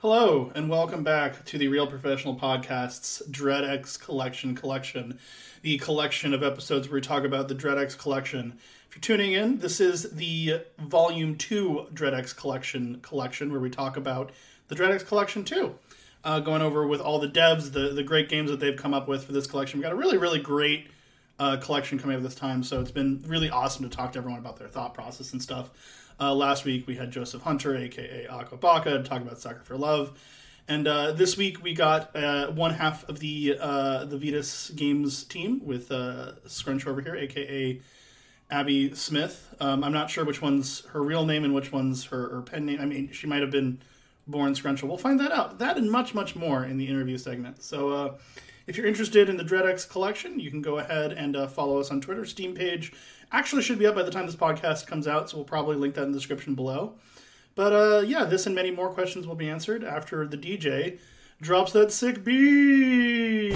Hello, and welcome back to the Real Professional Podcast's DreadX Collection Collection, the collection of episodes where we talk about the DreadX Collection. If you're tuning in, this is the Volume 2 DreadX Collection Collection, where we talk about the DreadX Collection 2. Uh, going over with all the devs, the, the great games that they've come up with for this collection. We've got a really, really great uh, collection coming up this time, so it's been really awesome to talk to everyone about their thought process and stuff. Uh, last week we had Joseph Hunter, aka Aquabaka, to talk about Soccer for Love. And uh, this week we got uh, one half of the uh, the Vidas Games team with uh, Scrunch over here, aka Abby Smith. Um, I'm not sure which one's her real name and which one's her, her pen name. I mean, she might have been born Scrunchel. We'll find that out. That and much, much more in the interview segment. So uh, if you're interested in the DreadX collection, you can go ahead and uh, follow us on Twitter. Steam page actually should be up by the time this podcast comes out, so we'll probably link that in the description below. But uh, yeah, this and many more questions will be answered after the DJ drops that sick beat.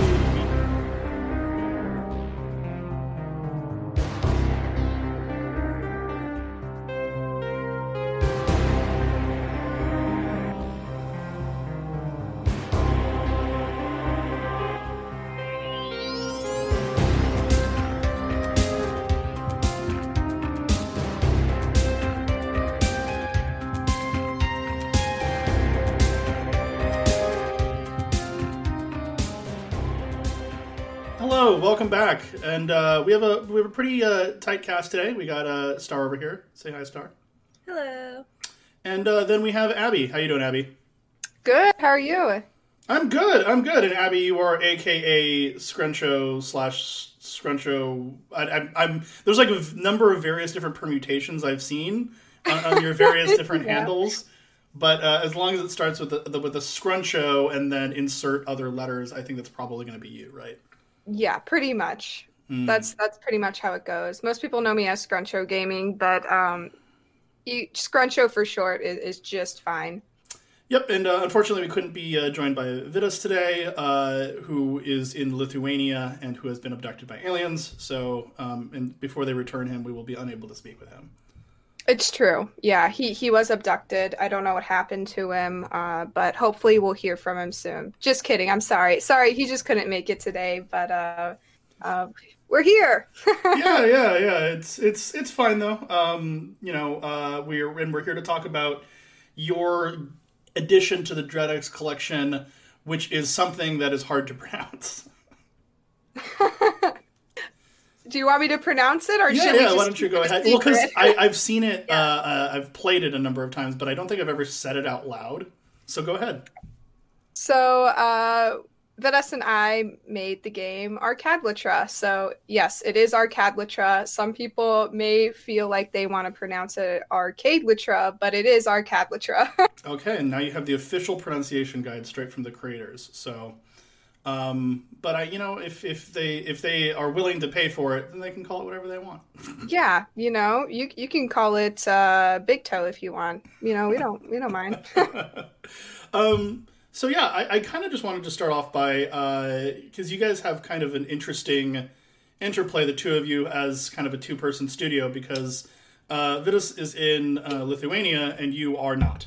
Back, and uh, we have a we have a pretty uh, tight cast today. We got uh, Star over here. Say hi, Star. Hello. And uh, then we have Abby. How you doing, Abby? Good. How are you? I'm good. I'm good. And Abby, you are AKA Scruncho slash Scruncho. I, I, I'm there's like a number of various different permutations I've seen on, on your various different Yeah. handles. But uh, as long as it starts with the, the with the Scruncho and then insert other letters, I think that's probably going to be you, right? Yeah, pretty much. Hmm. That's that's pretty much how it goes. Most people know me as Scruncho Gaming, but um, you, Scruncho for short is, is just fine. Yep, and uh, unfortunately, we couldn't be uh, joined by Vidas today, uh, who is in Lithuania and who has been abducted by aliens. So, um, and before they return him, we will be unable to speak with him. It's true. Yeah, he he was abducted. I don't know what happened to him, uh, but hopefully we'll hear from him soon. Just kidding. I'm sorry. Sorry, he just couldn't make it today, but uh, uh, we're here. yeah, yeah, yeah. It's it's it's fine though. Um, you know, uh, we're and we're here to talk about your addition to the DreadX collection, which is something that is hard to pronounce. Do you want me to pronounce it, or yeah, should we yeah. Why don't you go ahead? Well, because? I've seen it. Yeah. Uh, uh, I've played it a number of times, but I don't think I've ever said it out loud. So go ahead. So, uh, Vidas and I made the game Arcadletra. So, yes, it is Arcadletra. Some people may feel like they want to pronounce it Arcadelatra, but it is Arcadletra. Okay, and now you have the official pronunciation guide straight from the creators. So, um, but I, you know, if if they if they are willing to pay for it, then they can call it whatever they want. yeah, you know, you you can call it uh, Big Toe if you want. You know, we don't we don't mind. um, so yeah, I, I kind of just wanted to start off by because you guys have kind of an interesting interplay, the two of you as kind of a two person studio because uh, Vidas is in uh, Lithuania and you are not.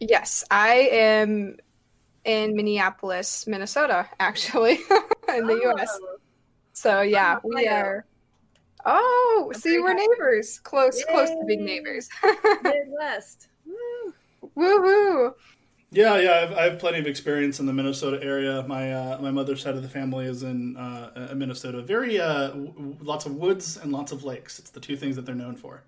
yes, I am in Minneapolis, Minnesota, actually, in the U.S. Oh, So yeah, we are. Oh, I'm see, we're happy. neighbors, close, close to big Yay. neighbors. Midwest. Woo. Woohoo! Yeah, yeah, I've, I have plenty of experience in the Minnesota area. My uh, my mother's side of the family is in uh, uh, Minnesota. Very uh, w- w- lots of woods and lots of lakes. It's the two things that they're known for.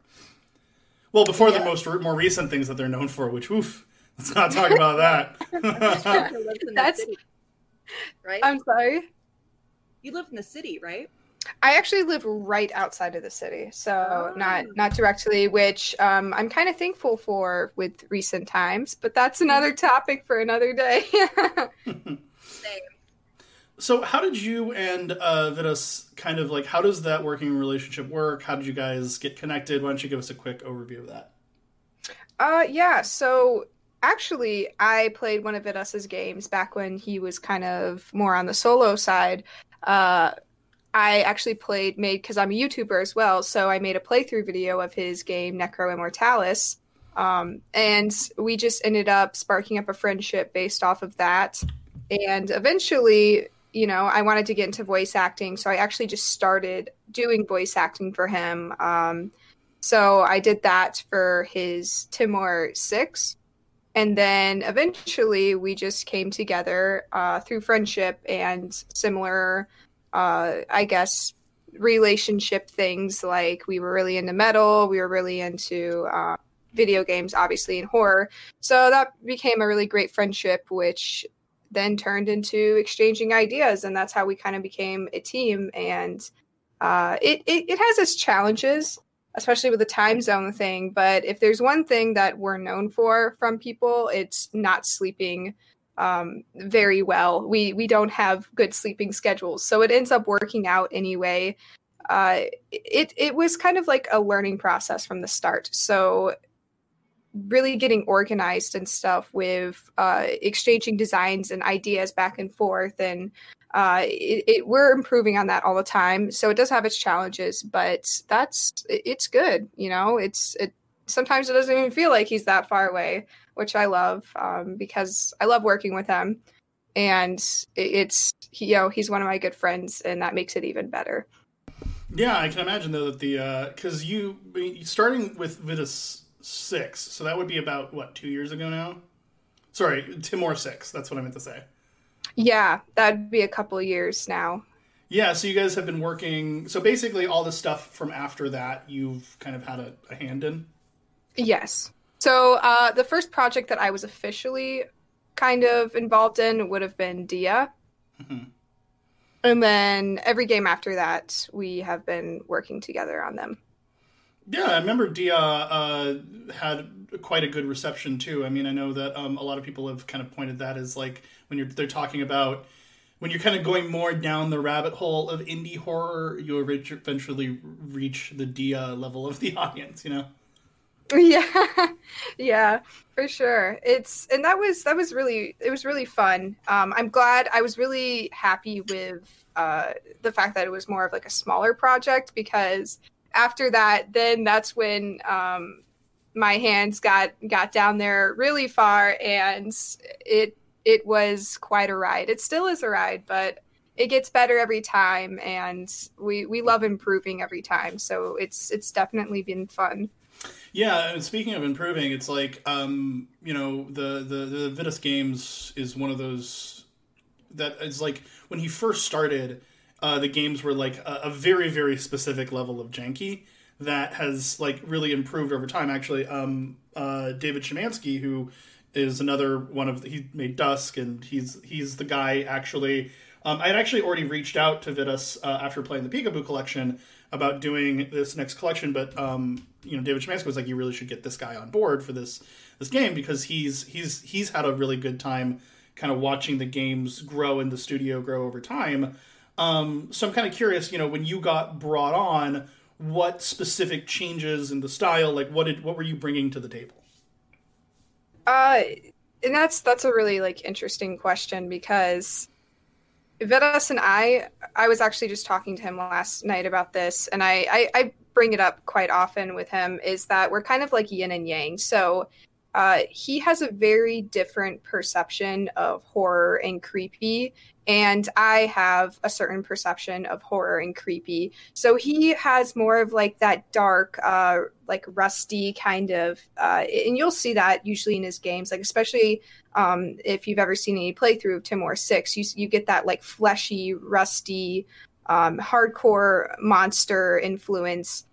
Well, before the most re- more recent things that they're known for, which oof, let's not talk about that. You lived in the That's- city, right? I'm sorry. you live in the city, right? I actually live right outside of the city, so not Oh. not directly, which um, I'm kind of thankful for with recent times. But that's another topic for another day. Same. so, how did you and uh, Vidas kind of like? How does that working relationship work? How did you guys get connected? Why don't you give us a quick overview of that? Uh, yeah. So actually, I played one of Vidas's games back when he was kind of more on the solo side. Uh, I actually played made because I'm a YouTuber as well, so I made a playthrough video of his game Necro Immortalis. Um, and we just ended up sparking up a friendship based off of that. And eventually, you know, I wanted to get into voice acting, so I actually just started doing voice acting for him. Um, so I did that for his Timor 6. And then eventually we just came together uh, through friendship and similar, uh, I guess, relationship things. Like we were really into metal, we were really into uh, video games, obviously, and horror. So that became a really great friendship, which then turned into exchanging ideas. And that's how we kind of became a team. And uh, it, it, it has its challenges especially with the time zone thing. But if there's one thing that we're known for from people, it's not sleeping um, very well. We we don't have good sleeping schedules, so it ends up working out anyway. Uh, it it was kind of like a learning process from the start. So really getting organized and stuff with uh, exchanging designs and ideas back and forth and uh, it, it, we're improving on that all the time. So it does have its challenges, but that's it's good. You know, it's it. Sometimes it doesn't even feel like he's that far away, which I love um, because I love working with him, and it's he, you know he's one of my good friends, and that makes it even better. Yeah, I can imagine though that the because uh, you starting with Vidas six, so that would be about what two years ago now. Sorry, Timor six. That's what I meant to say. Yeah, that'd be a couple years now. Yeah, so you guys have been working. So basically, all the stuff from after that, you've kind of had a, a hand in. Yes. So uh, the first project that I was officially kind of involved in would have been Dia. Mm-hmm. And then every game after that, we have been working together on them. Yeah, I remember Dia uh, had quite a good reception too. I mean, I know that um, a lot of people have kind of pointed that as like when you're they're talking about when you're kind of going more down the rabbit hole of indie horror, you eventually reach the Dia level of the audience. You know. Yeah, yeah, for sure. It's and that was that was really it was really fun. Um, I'm glad I was really happy with uh, the fact that it was more of like a smaller project because after that, then that's when um, my hands got got down there really far, and it it was quite a ride. It still is a ride, but it gets better every time, and we we love improving every time. So it's it's definitely been fun. Yeah, and speaking of improving, it's like um, you know the the the Vidas games is one of those that is like when he first started uh, the games were like a, a, very very specific level of janky that has like really improved over time. Actually, um, uh, David Szymanski, who is another one of the, he made Dusk, and he's he's the guy actually. Um, I had actually already reached out to Vidas uh, after playing the Peekaboo collection about doing this next collection, but um, you know, David Szymanski was like, "You really should get this guy on board for this this game because he's he's he's had a really good time, kind of watching the games grow in the studio grow over time." Um, so I'm kind of curious, you know, when you got brought on, what specific changes in the style, like what did what were you bringing to the table? Uh, and that's that's a really like interesting question because Vidas and I, I was actually just talking to him last night about this, and I, I, I bring it up quite often with him is that we're kind of like yin and yang. So uh, he has a very different perception of horror and creepy and I have a certain perception of horror and creepy. So he has more of like that dark, uh, like rusty kind of, uh, and you'll see that usually in his games, like especially um, if you've ever seen any playthrough of Timor Six, you you get that like fleshy, rusty, um, hardcore monster influence,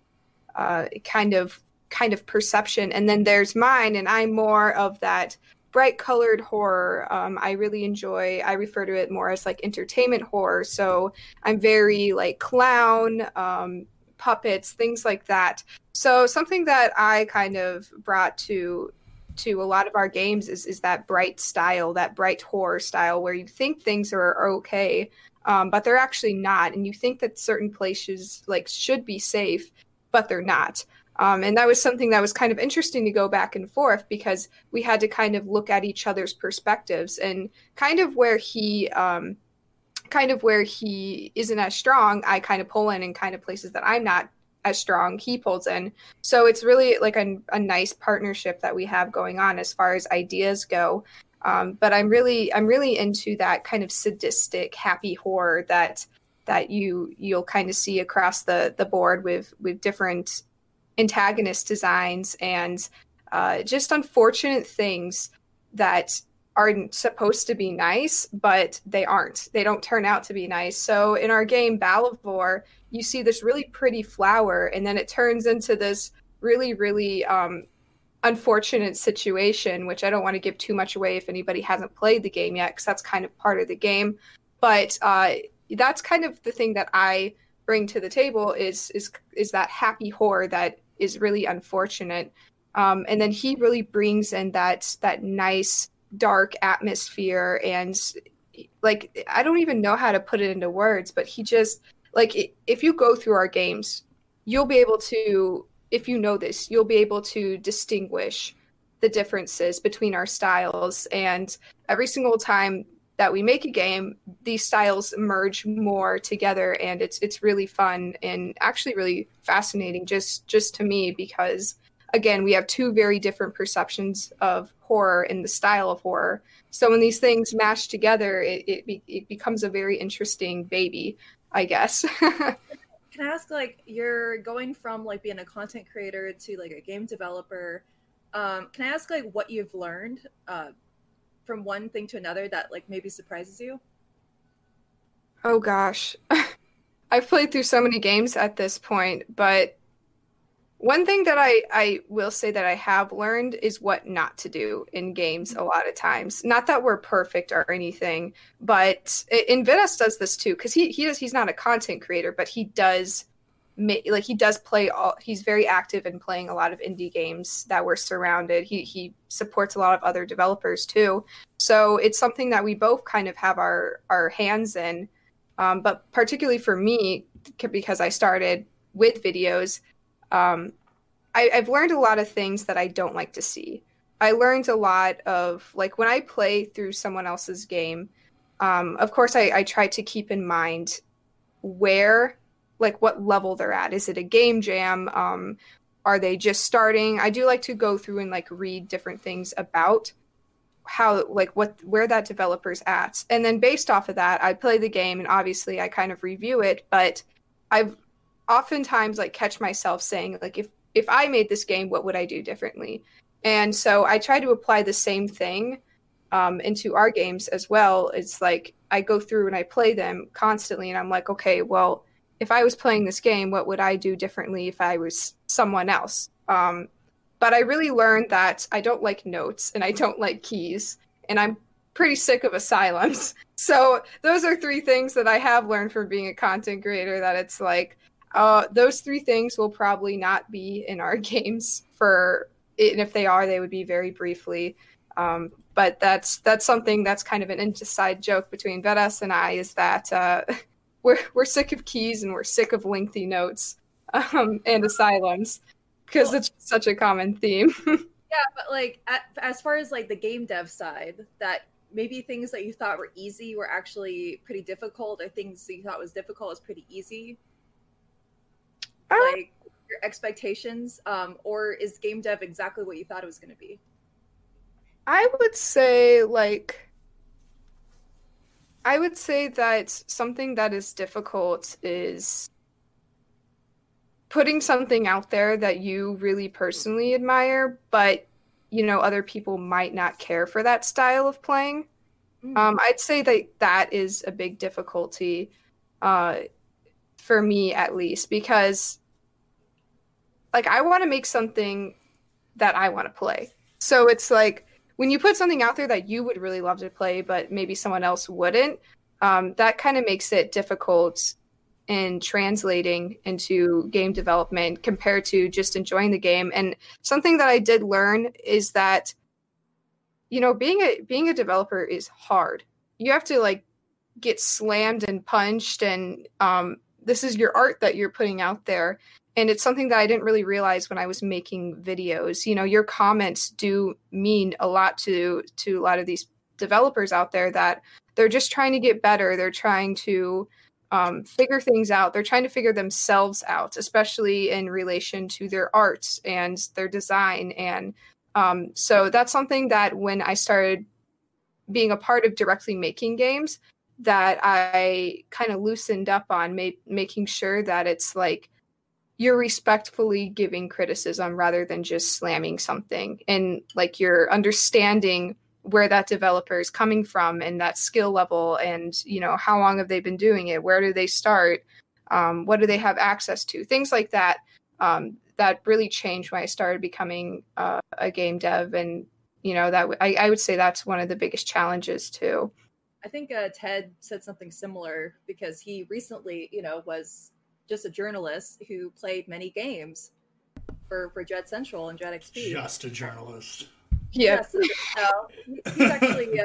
uh, kind of kind of perception, and then there's mine, and I'm more of that bright colored horror. Um, I really enjoy. I refer to it more as like entertainment horror. So I'm very like clown, um, puppets, things like that. So something that I kind of brought to to a lot of our games is is that bright style, that bright horror style, where you think things are, are okay, um, but they're actually not, and you think that certain places like should be safe, but they're not. Um, and that was something that was kind of interesting to go back and forth because we had to kind of look at each other's perspectives and kind of where he um, kind of where he isn't as strong i kind of pull in and kind of places that i'm not as strong he pulls in. So it's really like a, a nice partnership that we have going on as far as ideas go. Um, but i'm really i'm really into that kind of sadistic happy horror that that you you'll kind of see across the the board with with different antagonist designs and uh, just unfortunate things that aren't supposed to be nice, but they aren't. They don't turn out to be nice. So in our game Balivor, you see this really pretty flower, and then it turns into this really, really um, unfortunate situation, which I don't want to give too much away if anybody hasn't played the game yet, because that's kind of part of the game. But uh, that's kind of the thing that I bring to the table is is is that happy horror that is really unfortunate. Um, and then he really brings in that that nice dark atmosphere and like I don't even know how to put it into words, but he just like if you go through our games, you'll be able to if you know this, you'll be able to distinguish the differences between our styles and every single time that we make a game, these styles merge more together and it's it's really fun and actually really fascinating just just to me because again, we have two very different perceptions of horror and the style of horror. So when these things mash together, it, it, be, it becomes a very interesting baby, I guess. Can I ask, like, you're going from like being a content creator to like a game developer. Um, can I ask, like, what you've learned uh, from one thing to another that like maybe surprises you? Oh gosh, I've played through so many games at this point, but one thing that I, I will say that I have learned is what not to do in games a lot of times. Not that we're perfect or anything, but Invitus does this too because he he does he's not a content creator, but he does like he does play all he's very active in playing a lot of indie games that we're surrounded. He he supports a lot of other developers too. So it's something that we both kind of have our our hands in. Um, but particularly for me, because I started with videos, um, I, I've learned a lot of things that I don't like to see. I learned a lot of like when I play through someone else's game. Um, of course, I, I try to keep in mind where, like, what level they're at. Is it a game jam? Um, are they just starting? I do like to go through and like read different things about how like what where that developer's at and then based off of that i play the game and obviously i kind of review it but i've oftentimes like catch myself saying like if if I made this game, what would I do differently? And so I try to apply the same thing um, into our games as well. It's like I go through and I play them constantly, and I'm like, okay, well, if I was playing this game, what would I do differently if I was someone else? Um, but I really learned that I don't like notes and I don't like keys, and I'm pretty sick of asylums. So those are three things that I have learned from being a content creator. That it's like uh, those three things will probably not be in our games for, and if they are, they would be very briefly. Um, but that's that's something that's kind of an inside joke between Vidas and I is that uh, we're we're sick of keys and we're sick of lengthy notes um, and asylums because well, it's such a common theme. yeah, but like at, as far as like the game dev side, that maybe things that you thought were easy were actually pretty difficult, or things that you thought was difficult is pretty easy. Uh, like your expectations, um, or is game dev exactly what you thought it was going to be? I would say like I would say that something that is difficult is putting something out there that you really personally admire, but you know other people might not care for that style of playing. Mm-hmm. Um, I'd say that that is a big difficulty. Uh, for me at least because like I want to make something that I want to play. So it's like when you put something out there that you would really love to play, but maybe someone else wouldn't, um, that kind of makes it difficult in translating into game development compared to just enjoying the game. And something that I did learn is that, you know, being a being a developer is hard. You have to like get slammed and punched and um, this is your art that you're putting out there and it's something that I didn't really realize when I was making videos. You know, your comments do mean a lot to to a lot of these developers out there that they're just trying to get better. They're trying to um, figure things out. They're trying to figure themselves out, especially in relation to their art and their design. And um, so that's something that when I started being a part of directly making games, that I kind of loosened up on, ma- making sure that it's like you're respectfully giving criticism rather than just slamming something, and like you're understanding where that developer is coming from and that skill level and you know how long have they been doing it? Where do they start? Um, what do they have access to? Things like that um, that really changed when i started becoming uh, a game dev. And you know that w- I, I would say that's one of the biggest challenges too. I think uh, Ted said something similar because he recently, you know, was just a journalist who played many games for for Dread Central and Dread XP. Just a journalist. yeah so, he's actually uh,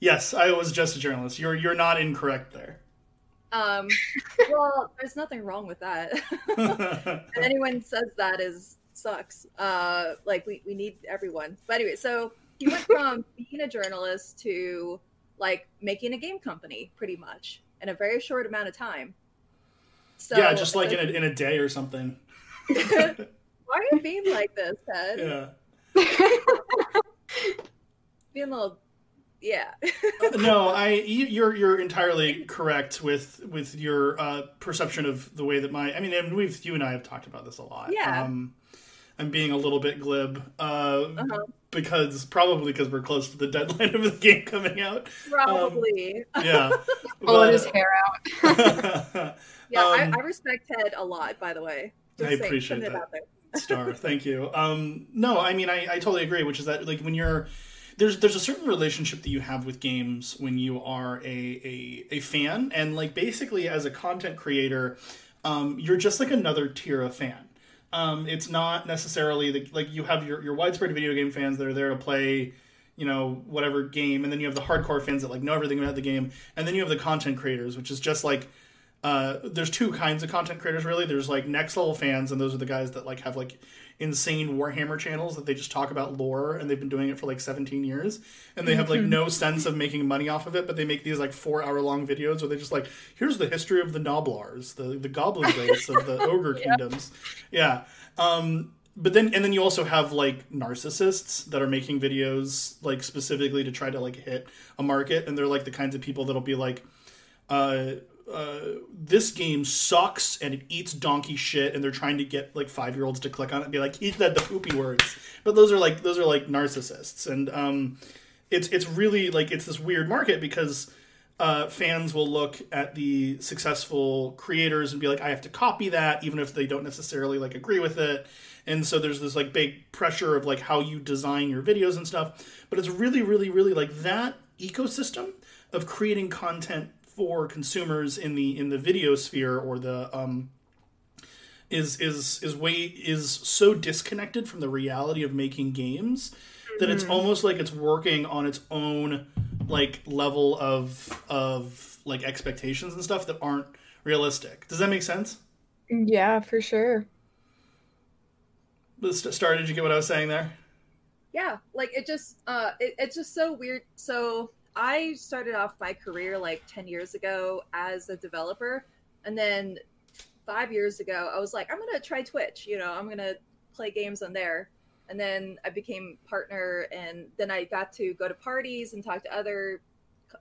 Yes, I was just a journalist. You're you're not incorrect there. um well there's nothing wrong with that and anyone says that is sucks uh like we, we need everyone but anyway so he went from being a journalist to like making a game company pretty much in a very short amount of time so yeah, just like in a, in a day or something. why are you being like this ted yeah. being a little yeah no, I you- you're you're entirely correct with with your uh, perception of the way that my I mean and we've you and I have talked about this a lot. Yeah. Um, I'm being a little bit glib uh, Uh-huh. because probably because we're close to the deadline of the game coming out. probably Yeah. pulling his hair out yeah um, I, I respect ted a lot by the way I saying- appreciate that. star thank you um no i mean I, I totally agree which is that like when you're there's there's a certain relationship that you have with games when you are a a, a fan and like basically as a content creator um you're just like another tier of fan um it's not necessarily the, like you have your your widespread video game fans that are there to play you know whatever game and then you have the hardcore fans that like know everything about the game and then you have the content creators which is just like uh, there's two kinds of content creators really. There's like next level fans, and those are the guys that like have like insane Warhammer channels that they just talk about lore, and they've been doing it for like 17 years, and they have like no sense of making money off of it, but they make these like four hour long videos where they just like here's the history of the Gnoblars, the the Goblin race of the Ogre kingdoms, yeah. Um, but then and then you also have like narcissists that are making videos like specifically to try to like hit a market, and they're like the kinds of people that'll be like. Uh, this game sucks and it eats donkey shit and they're trying to get like five year olds to click on it and be like he said the poopy words. But those are like those are like narcissists. And um it's it's really like it's this weird market because uh, fans will look at the successful creators and be like i have to copy that even if they don't necessarily like agree with it. And so there's this like big pressure of like how you design your videos and stuff. But it's really really really like that ecosystem of creating content for consumers in the in the video sphere or the um is is is way is so disconnected from the reality of making games that it's almost like it's working on its own like level of of like expectations and stuff that aren't realistic. Does that make sense? yeah for sure St- Star, did you get what I was saying there? yeah like it just uh it, it's just so weird so i started off my career like 10 years ago as a developer and then five years ago i was like i'm gonna try twitch you know i'm gonna play games on there. And then i became partner and then i got to go to parties and talk to other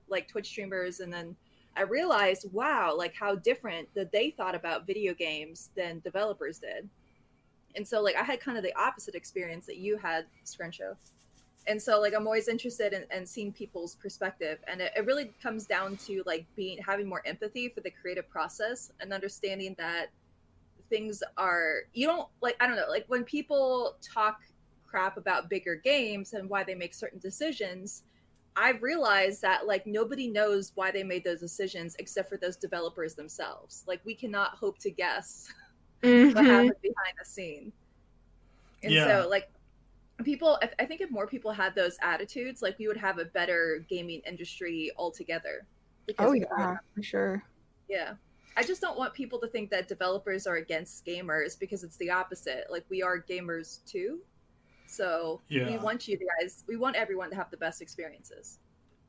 like twitch streamers and then i realized wow like how different that they thought about video games than developers did. And so like i had kind of the opposite experience that you had scruncho and so like i'm always interested in, in seeing people's perspective and it, it really comes down to like being having more empathy for the creative process and understanding that things are you don't like i don't know like when people talk crap about bigger games and why they make certain decisions i've realized that like nobody knows why they made those decisions except for those developers themselves like we cannot hope to guess what Mhm. happened behind the scene. And Yeah. so, like, people, I- I think if more people had those attitudes, like, we would have a better gaming industry altogether. Oh we would- yeah for sure yeah. I just don't want people to think that developers are against gamers because it's the opposite. Like, we are gamers too. So, we want you guys, we want everyone to have the best experiences.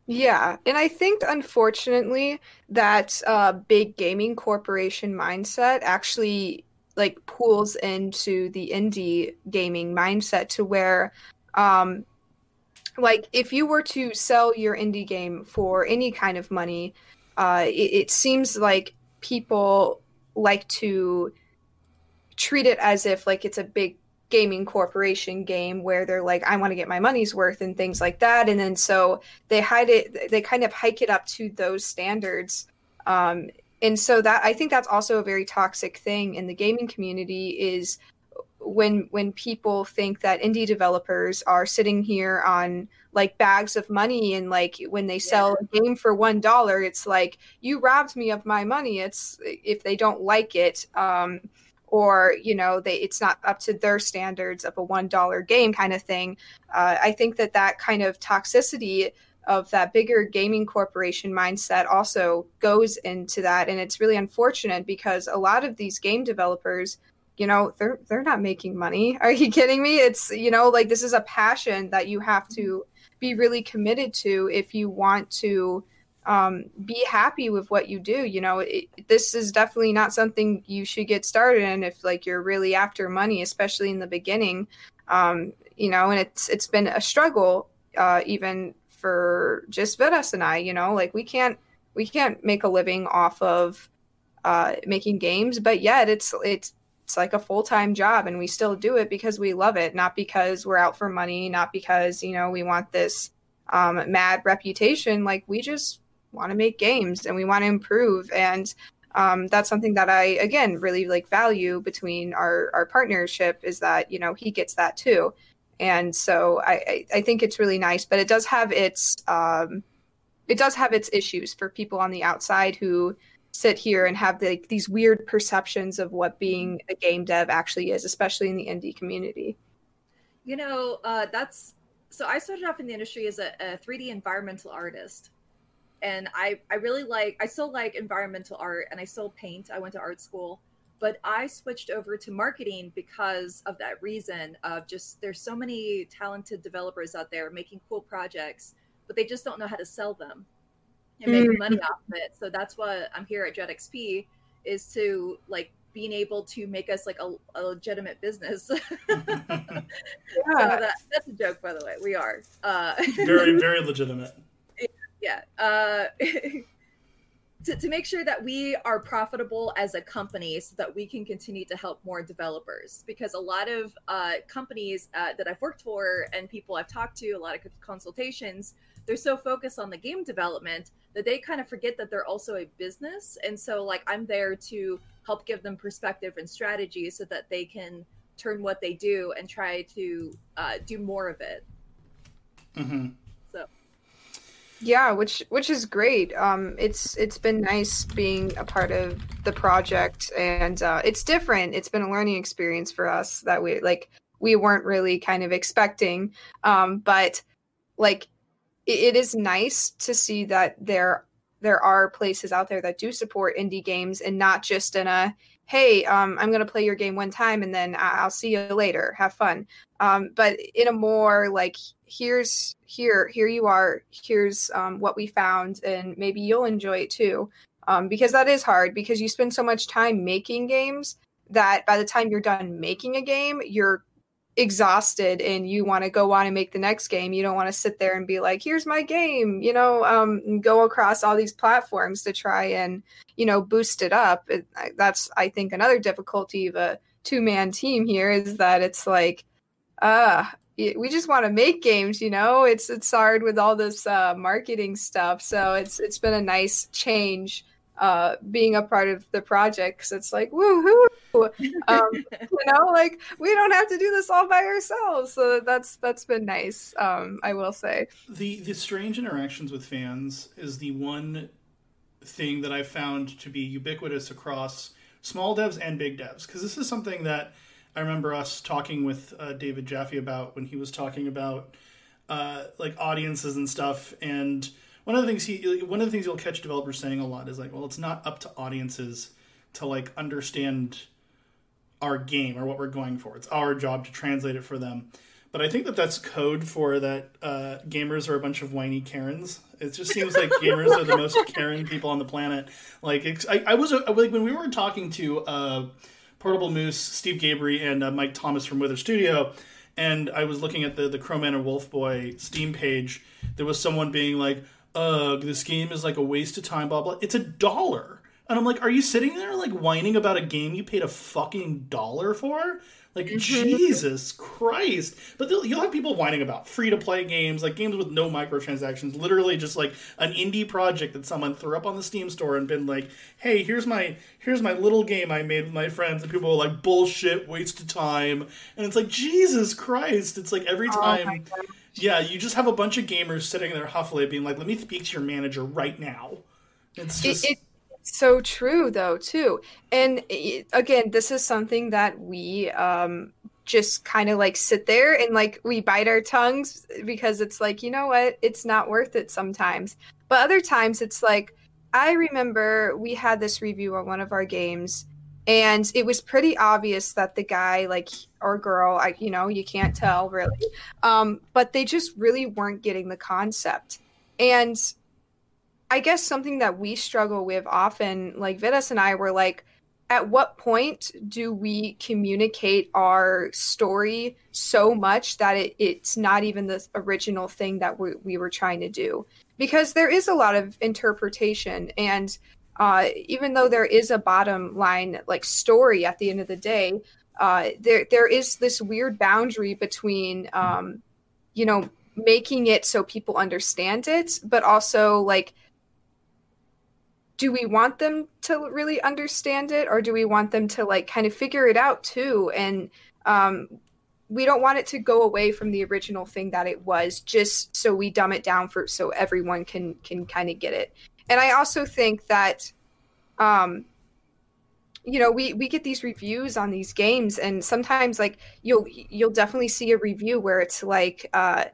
Yeah, and I think unfortunately that uh, big gaming corporation mindset actually like pulls into the indie gaming mindset to where um like if you were to sell your indie game for any kind of money uh it, it seems like people like to treat it as if like it's a big gaming corporation game where they're like i want to get my money's worth and things like that and then so they hide it they kind of hike it up to those standards um, and so that i think that's also a very toxic thing in the gaming community is when when people think that indie developers are sitting here on like bags of money and like when they sell yeah. a game for one dollar it's like you robbed me of my money it's if they don't like it um or you know they it's not up to their standards of a one dollar game kind of thing uh, i think that that kind of toxicity of that bigger gaming corporation mindset also goes into that and it's really unfortunate because a lot of these game developers you know they're they're not making money are you kidding me it's you know like this is a passion that you have to be really committed to if you want to um, be happy with what you do. You know, it, this is definitely not something you should get started in if like you're really after money, especially in the beginning. Um, you know, and it's it's been a struggle uh, even for just Vidas and I. You know, like we can't we can't make a living off of uh, making games, but yet it's it's it's like a full-time job and we still do it because we love it not because we're out for money not because you know we want this um, mad reputation like we just want to make games and we want to improve and um, that's something that i again really like value between our our partnership is that you know he gets that too and so i i, think it's really nice but it does have its um, it does have its issues for people on the outside who sit here and have like these weird perceptions of what being a game dev actually is especially in the indie community. You know uh, that's so i started off in the industry as a, a 3d environmental artist. And I I really like I still like environmental art and I still paint. I went to art school, but I switched over to marketing because of that reason of just there's so many talented developers out there making cool projects, but they just don't know how to sell them and make mm-hmm. money off of it. So that's why I'm here at Dread XP is to like being able to make us like a, a legitimate business. yeah. So that, that's a joke, by the way. We are uh, very, very legitimate yeah uh to, to make sure that we are profitable as a company so that we can continue to help more developers. Because a lot of uh, companies uh, that i've worked for and people i've talked to a lot of consultations they're so focused on the game development that they kind of forget that they're also a business. And so like i'm there to help give them perspective and strategy so that they can turn what they do and try to uh, do more of it. Mm-hmm. Yeah, which which is great. Um, it's it's been nice being a part of the project, and uh, it's different. It's been a learning experience for us that we like we weren't really kind of expecting. Um, but like it, it is nice to see that there there are places out there that do support indie games and not just in a hey um, i'm going to play your game one time and then i'll see you later. Have fun. Um, but in a more like here's here here you are. Here's um, what we found and maybe you'll enjoy it too. Um, because that is hard because you spend so much time making games that by the time you're done making a game you're exhausted and you want to go on and make the next game you don't want to sit there and be like here's my game you know um, go across all these platforms to try and you know boost it up. It, that's i think another difficulty of a two man team here is that it's like uh we just want to make games you know? It's it's hard with all this uh, marketing stuff. So it's it's been a nice change uh, being a part of the project because it's like woohoo um, you know like we don't have to do this all by ourselves so that's that's been nice um, i will say the the strange interactions with fans is the one thing that i found to be ubiquitous across small devs and big devs because this is something that I remember us talking with uh, David Jaffe about when he was talking about uh, like audiences and stuff. And one of the things he, one of the things you'll catch developers saying a lot is like, well, it's not up to audiences to like understand our game or what we're going for. It's our job to translate it for them. but I think that that's code for that uh, gamers are a bunch of whiny Karens. It just seems like gamers are the most Karen people on the planet. Like I, I was like when we were talking to uh, Portable Moose, Steve Gabry, and uh, Mike Thomas from Wither Studio, and I was looking at the the Crowman and Wolf Boy Steam page. There was someone being like, "Ugh, this game is like a waste of time." Blah blah. It's a dollar, and I'm like, "Are you sitting there like whining about a game you paid a fucking dollar for?" Like mm-hmm. Jesus Christ! But you'll have people whining about free to play games, like games with no microtransactions, literally just like an indie project that someone threw up on the Steam store and been like, "Hey, here's my here's my little game I made with my friends," and people are like, "Bullshit, waste of time," and it's like Jesus Christ! It's like every oh time. Oh yeah, you just have a bunch of gamers sitting there huffily being like, "Let me speak to your manager right now." It's just. It, it, so true though too and again this is something that we um just kind of like sit there and like we bite our tongues because it's like you know what it's not worth it sometimes but other times it's like i remember we had this review on one of our games and it was pretty obvious that the guy like or girl i you know you can't tell really um but they just really weren't getting the concept and I guess something that we struggle with often, like Vidas and I were like, at what point do we communicate our story so much that it, it's not even the original thing that we, we were trying to do? Because there is a lot of interpretation. And uh, even though there is a bottom line like story at the end of the day, uh, there there is this weird boundary between, um, you know, making it so people understand it, but also like do we want them to really understand it or do we want them to like kind of figure it out too? And um, we don't want it to go away from the original thing that it was just so we dumb it down for so everyone can can kind of get it and i also think that um you know we we get these reviews on these games and sometimes like you'll you'll definitely see a review where it's like uh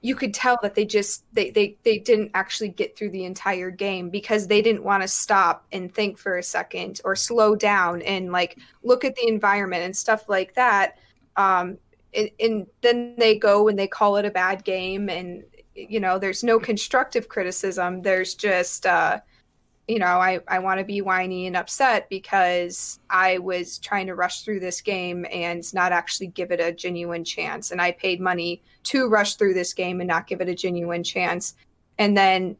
you could tell that they just they they they didn't actually get through the entire game because they didn't want to stop and think for a second or slow down and like look at the environment and stuff like that. Um and, and then they go and they call it a bad game and you know there's no constructive criticism there's just uh you know, I, I want to be whiny and upset because I was trying to rush through this game and not actually give it a genuine chance. And I paid money to rush through this game and not give it a genuine chance. And then,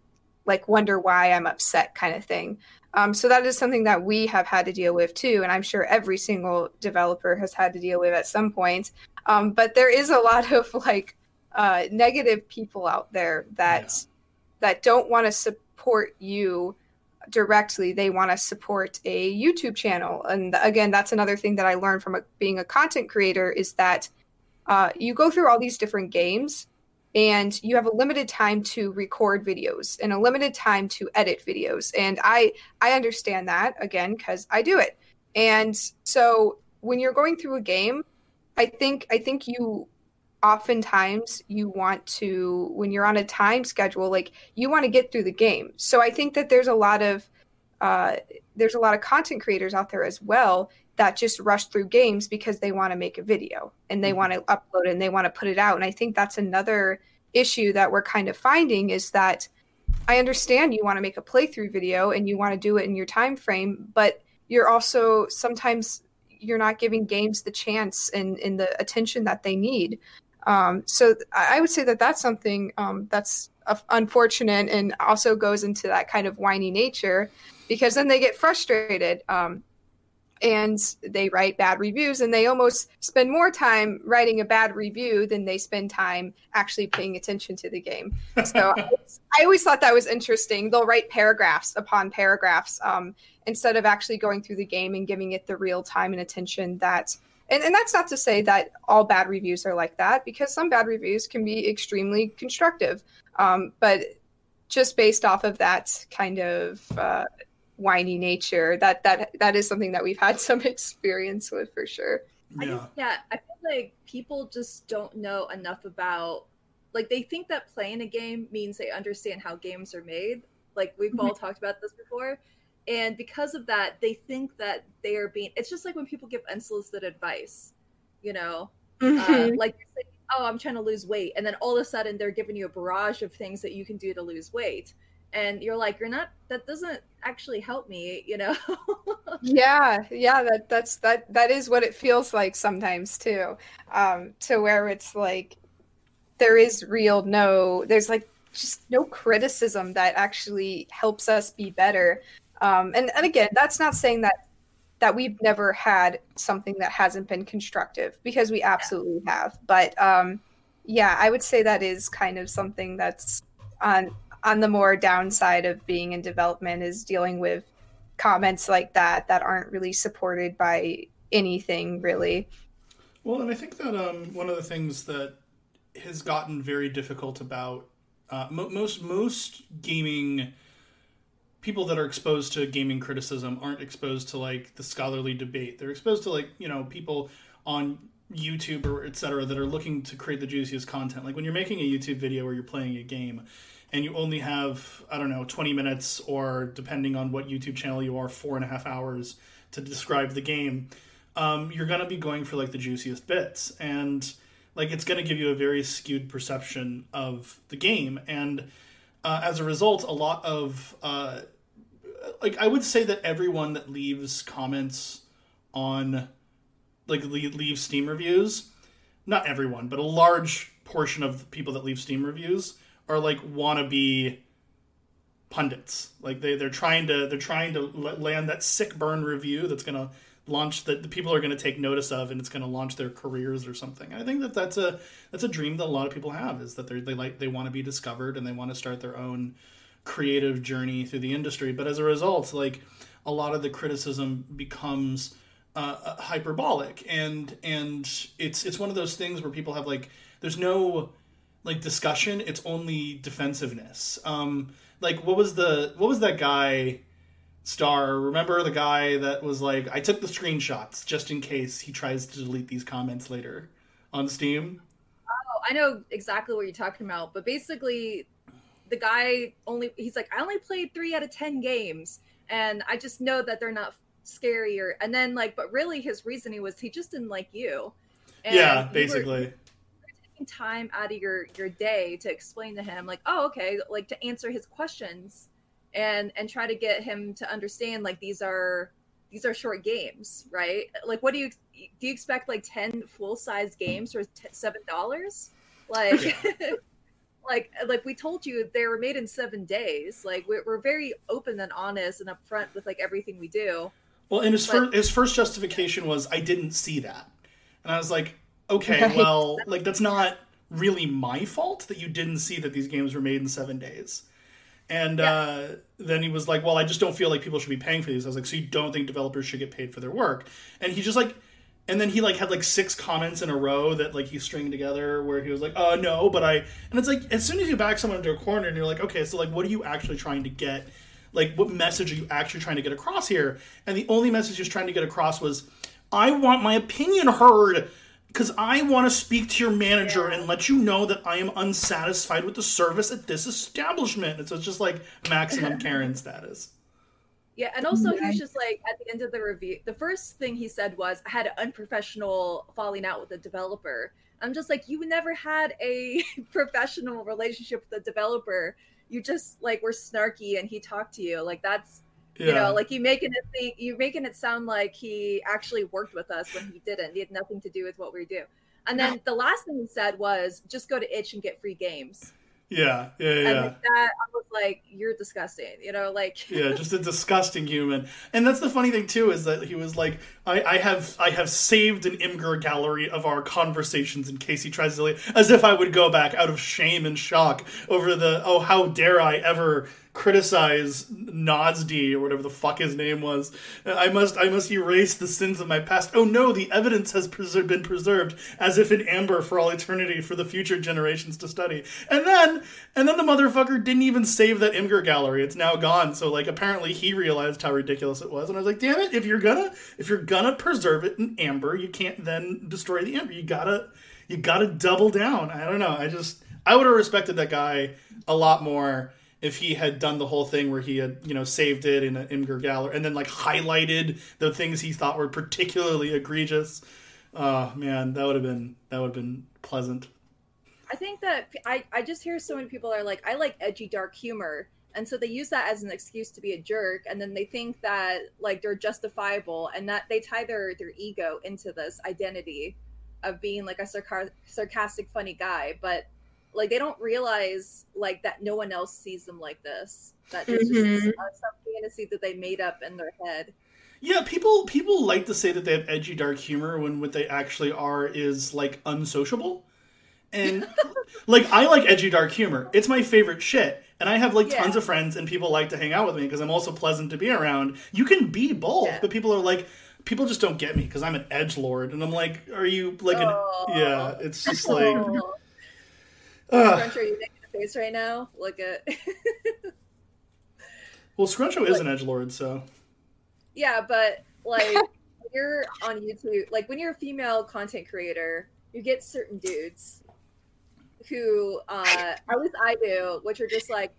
like, wonder why I'm upset, kind of thing. Um, so that is something that we have had to deal with too. And I'm sure every single developer has had to deal with at some point. Um, but there is a lot of like uh, negative people out there that yeah. that don't want to support you directly. They want to support a youtube channel. And again that's another thing that i learned from a, being a content creator is that uh, you go through all these different games and you have a limited time to record videos and a limited time to edit videos. And i i understand that again because i do it. And so when you're going through a game i think i think you oftentimes you want to when you're on a time schedule like you want to get through the game. So i think that there's a lot of uh, there's a lot of content creators out there as well that just rush through games because they want to make a video and they mm-hmm. want to upload it and they want to put it out. And i think that's another issue that we're kind of finding is that i understand you want to make a playthrough video and you want to do it in your time frame but you're also sometimes you're not giving games the chance and, and the attention that they need um, so I would say that that's something um, that's unfortunate and also goes into that kind of whiny nature because then they get frustrated um, and they write bad reviews and they almost spend more time writing a bad review than they spend time actually paying attention to the game. So I, I, always thought that was interesting. They'll write paragraphs upon paragraphs um, instead of actually going through the game and giving it the real time and attention that and, and that's not to say that all bad reviews are like that because some bad reviews can be extremely constructive um, but just based off of that kind of uh, whiny nature that that that is something that we've had some experience with for sure yeah. I, yeah i feel like people just don't know enough about like they think that playing a game means they understand how games are made like we've mm-hmm. all talked about this before and because of that they think that they are being it's just like when people give unsolicited advice you know uh, mm-hmm. uh, like oh, I'm trying to lose weight. And then all of a sudden they're giving you a barrage of things that you can do to lose weight. And you're like, you're not, that doesn't actually help me, you know? yeah. Yeah. That, that's, that, that is what it feels like sometimes too. Um, to where it's like, there is real no, there's like just no criticism that actually helps us be better. Um, and, and again, that's not saying that that we've never had something that hasn't been constructive because we absolutely have. But um, yeah, I would say that is kind of something that's on on the more downside of being in development is dealing with comments like that that aren't really supported by anything really. Well, and I think that um, one of the things that has gotten very difficult about uh, mo- most most gaming people that are exposed to gaming criticism aren't exposed to like the scholarly debate. They're exposed to like you know people on YouTube or etc. that are looking to create the juiciest content. Like when you're making a YouTube video where you're playing a game and you only have I don't know 20 minutes or depending on what YouTube channel you are four and a half hours to describe the game. Um, you're gonna be going for like the juiciest bits and like it's gonna give you a very skewed perception of the game and uh, as a result, a lot of uh, like I would say that everyone that leaves comments on like leave Steam reviews, not everyone, but a large portion of people that leave Steam reviews are like wannabe pundits. Like they they're trying to they're trying to land that sick burn review that's gonna launch that the people are going to take notice of and it's going to launch their careers or something. I think that that's a that's a dream that a lot of people have is that they they like they want to be discovered and they want to start their own creative journey through the industry. But as a result like a lot of the criticism becomes uh, uh hyperbolic. And and it's it's one of those things where people have like there's no like discussion it's only defensiveness. Um like what was the what was that guy Star, remember the guy that was like, I took the screenshots just in case he tries to delete these comments later on Steam? Oh, I know exactly what you're talking about. But basically, the guy only, he's like, I only played three out of 10 games. And I just know that they're not scary. Or, and then, like, but really his reasoning was he just didn't like you. And yeah, basically. You taking time out of your, your day to explain to him, like, oh, okay, like to answer his questions and and try to get him to understand like these are these are short games right? Like what do you do you expect like 10 full size games for seven dollars? Like like like we told you they were made in seven days. Like we're, we're very open and honest and upfront with like everything we do. Well and his but, first his first justification was i didn't see that. And i was like okay right. well like that's not really my fault that you didn't see that these games were made in seven days and yeah. uh, then he was like, "Well, I just don't feel like people should be paying for these." I was like, "So you don't think developers should get paid for their work?" And he just like, and then he like had like six comments in a row that like he stringed together where he was like, "Uh, no," but I, and it's like as soon as you back someone into a corner and you're like, "Okay, so like, what are you actually trying to get? Like, what message are you actually trying to get across here?" And the only message he was trying to get across was, "I want my opinion heard." Because I want to speak to your manager and let you know that I am unsatisfied with the service at this establishment. And so it's just like maximum Karen status. Yeah, and also he's just like at the end of the review, the first thing he said was, "I had an unprofessional falling out with the developer." I'm just like, you never had a professional relationship with the developer. You just like were snarky, and he talked to you. Like that's yeah. You know, like you making it think you're making it sound like he actually worked with us when he didn't. He had nothing to do with what we do. And then the last thing he said was just go to itch and get free games. Yeah, yeah, yeah. And that I was like, you're disgusting. You know, like yeah, just a disgusting human. And that's the funny thing too is that he was like, I, I have I have saved an Imgur gallery of our conversations in case he tries to delete, as if I would go back out of shame and shock over the oh how dare I ever criticize Nodsd or whatever the fuck his name was. I must I must erase the sins of my past. Oh no, the evidence has been preserved as if in amber for all eternity for the future generations to study. And then and then the motherfucker didn't even save that Imgur gallery. It's now gone. So like apparently he realized how ridiculous it was. And I was like, damn it, if you're gonna if you're gonna preserve it in amber, you can't then destroy the amber. You gotta you gotta double down. I don't know. I just I would have respected that guy a lot more if he had done the whole thing where he had you know saved it in an Imgur gallery and then like highlighted the things he thought were particularly egregious. Oh man, that would have been that would have been pleasant. I think that I, I just hear so many people are like, I like edgy dark humor. And so they use that as an excuse to be a jerk. And then they think that like they're justifiable and that they tie their, their ego into this identity of being like a sarcar- sarcastic, funny guy. But like they don't realize like that no one else sees them like this. That it's Mhm. just uh, some fantasy that they made up in their head. Yeah, people people like to say that they have edgy dark humor when what they actually are is like unsociable. And like I like edgy dark humor. It's my favorite shit. And I have like Yeah. tons of friends and people like to hang out with me because I'm also pleasant to be around. You can be both, Yeah. but people are like people just don't get me because I'm an edge lord and I'm like, are you like an Aw. yeah, it's just like. Ugh. Crunch, are you making a face right now? Look at Well, Scruncho is an edge lord, so Yeah, but like when you're on YouTube, like when you're a female content creator, you get certain dudes who uh at least I do, which are just like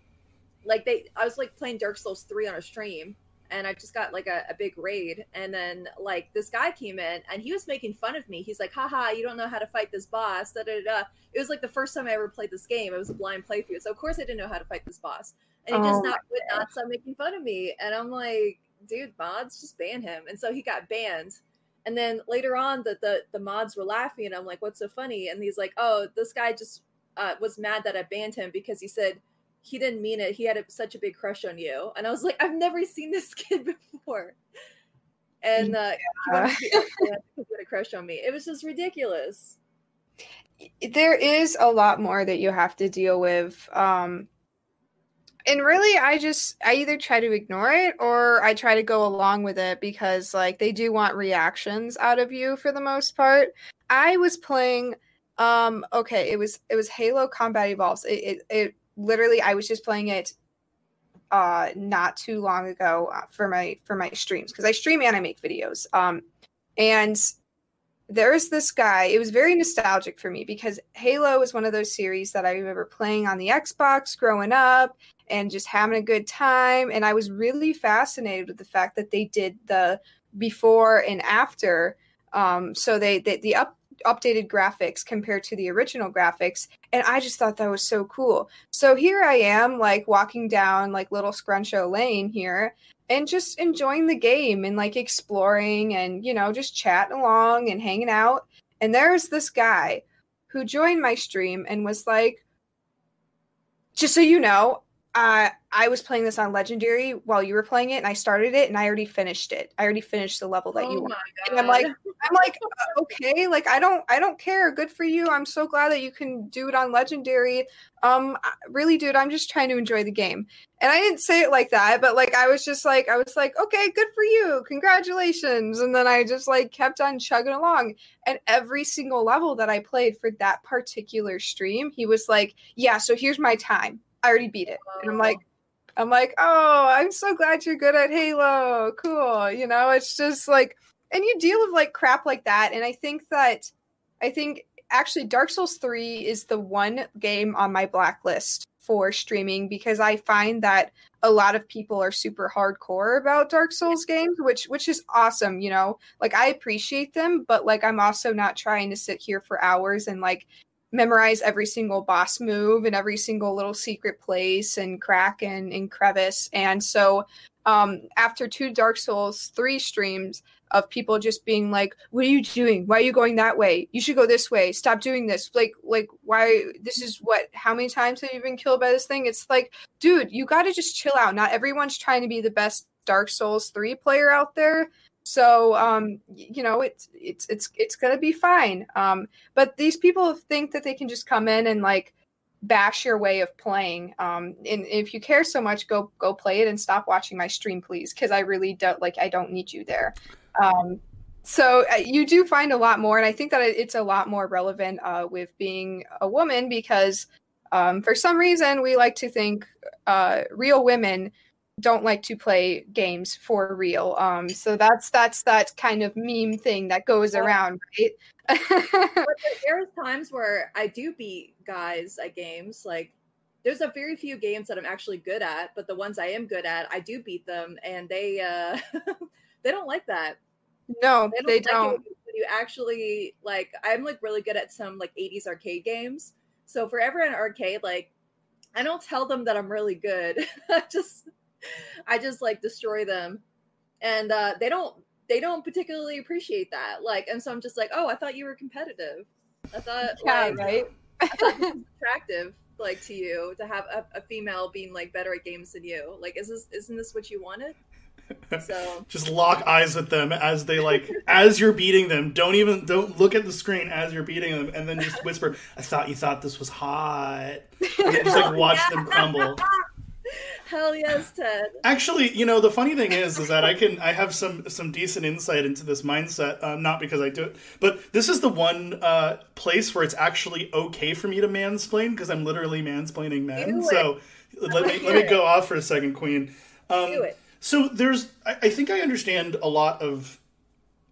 like they I was like playing Dark Souls 3 on a stream and I just got like a, a big raid and then like this guy came in and he was making fun of me. He's like, haha, you don't know how to fight this boss, da da da. It was like the first time I ever played this game. It was a blind playthrough. So of course I didn't know how to fight this boss. And he Oh just not would not stop making fun of me. And I'm like, dude, mods, just ban him. And so he got banned. And then later on, the the, the mods were laughing, and I'm like, what's so funny? And he's like, oh, this guy just uh, was mad that I banned him because he said he didn't mean it. He had a, such a big crush on you. And I was like, I've never seen this kid before. And uh, he wanted to be upset because he had a crush on me. It was just ridiculous. there is a lot more that you have to deal with um and really i just i either try to ignore it or i try to go along with it because like they do want reactions out of you for the most part i was playing um okay it was it was Halo Combat Evolved it, it, it literally i was just playing it uh not too long ago uh, for my for my streams because i stream and i make videos um and there's this guy. It was very nostalgic for me because Halo is one of those series that I remember playing on the Xbox growing up and just having a good time. And I was really fascinated with the fact that they did the before and after. Um, so they, they the up updated graphics compared to the original graphics and i just thought that was so cool. So here i am like walking down like little scruncho lane here and just enjoying the game and like exploring and you know just chatting along and hanging out. And there's this guy who joined my stream and was like just so you know uh, i was playing this on legendary while you were playing it and i started it and i already finished it i already finished the level that you oh my and I'm like, I'm like, uh, okay, like I don't, I don't care. Good for you. I'm so glad that you can do it on Legendary. Um, really, dude, I'm just trying to enjoy the game. And I didn't say it like that, but like I was just like, I was like, okay, good for you, congratulations. And then I just like kept on chugging along. And every single level that I played for that particular stream, he was like, yeah, so here's my time. I already beat it. And I'm like, oh. I'm like, oh, I'm so glad you're good at Halo. Cool. You know, it's just like, and you deal with like crap like that. And I think that, I think actually Dark Souls 3 is the one game on my blacklist for streaming because I find that a lot of people are super hardcore about Dark Souls games, which which is awesome, you know. Like I appreciate them, but like I'm also not trying to sit here for hours and like memorize every single boss move and every single little secret place and crack and, and crevice. And so um after two Dark Souls 3 streams of people just being like, What are you doing? Why are you going that way? You should go this way. Stop doing this. Like like why this is what how many times have you been killed by this thing? It's like, dude, you gotta just chill out. Not everyone's trying to be the best Dark Souls 3 player out there. So um you know it's it's it's it's gonna be fine. Um but these people think that they can just come in and like bash your way of playing. Um and if you care so much, go go play it and stop watching my stream, please, because I really don't like I don't need you there. Um so uh, you do find a lot more, and I think that it's a lot more relevant uh, with being a woman because um, for some reason we like to think uh, real women don't like to play games for real. Um, so that's that's that kind of meme thing that goes around, right? but there's times where I do beat guys at games. Like there's a very few games that I'm actually good at, but the ones I am good at, I do beat them, and they uh they don't like that. no, They don't. they don't. when you- actually like. I'm like really good at some like 80s arcade games. So for everyone arcade, like I don't tell them that I'm really good. Just I just like destroy them. And uh they don't they don't particularly appreciate that. Like and so I'm just like, "Oh, I thought you were competitive." I thought Yeah, like, right. I thought this was attractive like to you to have a, a female being like better at games than you. Like is this isn't this what you wanted? So Just lock eyes with them as they like as you're beating them. Don't even don't look at the screen as you're beating them, and then just whisper, "I thought you thought this was hot." And just like watch them crumble. Hell yes, Ted. Actually, you know, the funny thing is, is that I can I have some some decent insight into this mindset. Um, not because I do it, but this is the one uh, place where it's actually okay for me to mansplain because I'm literally mansplaining men. So let me let me go off for a second, Queen. Um, Do it. So there's, I, I think I understand a lot of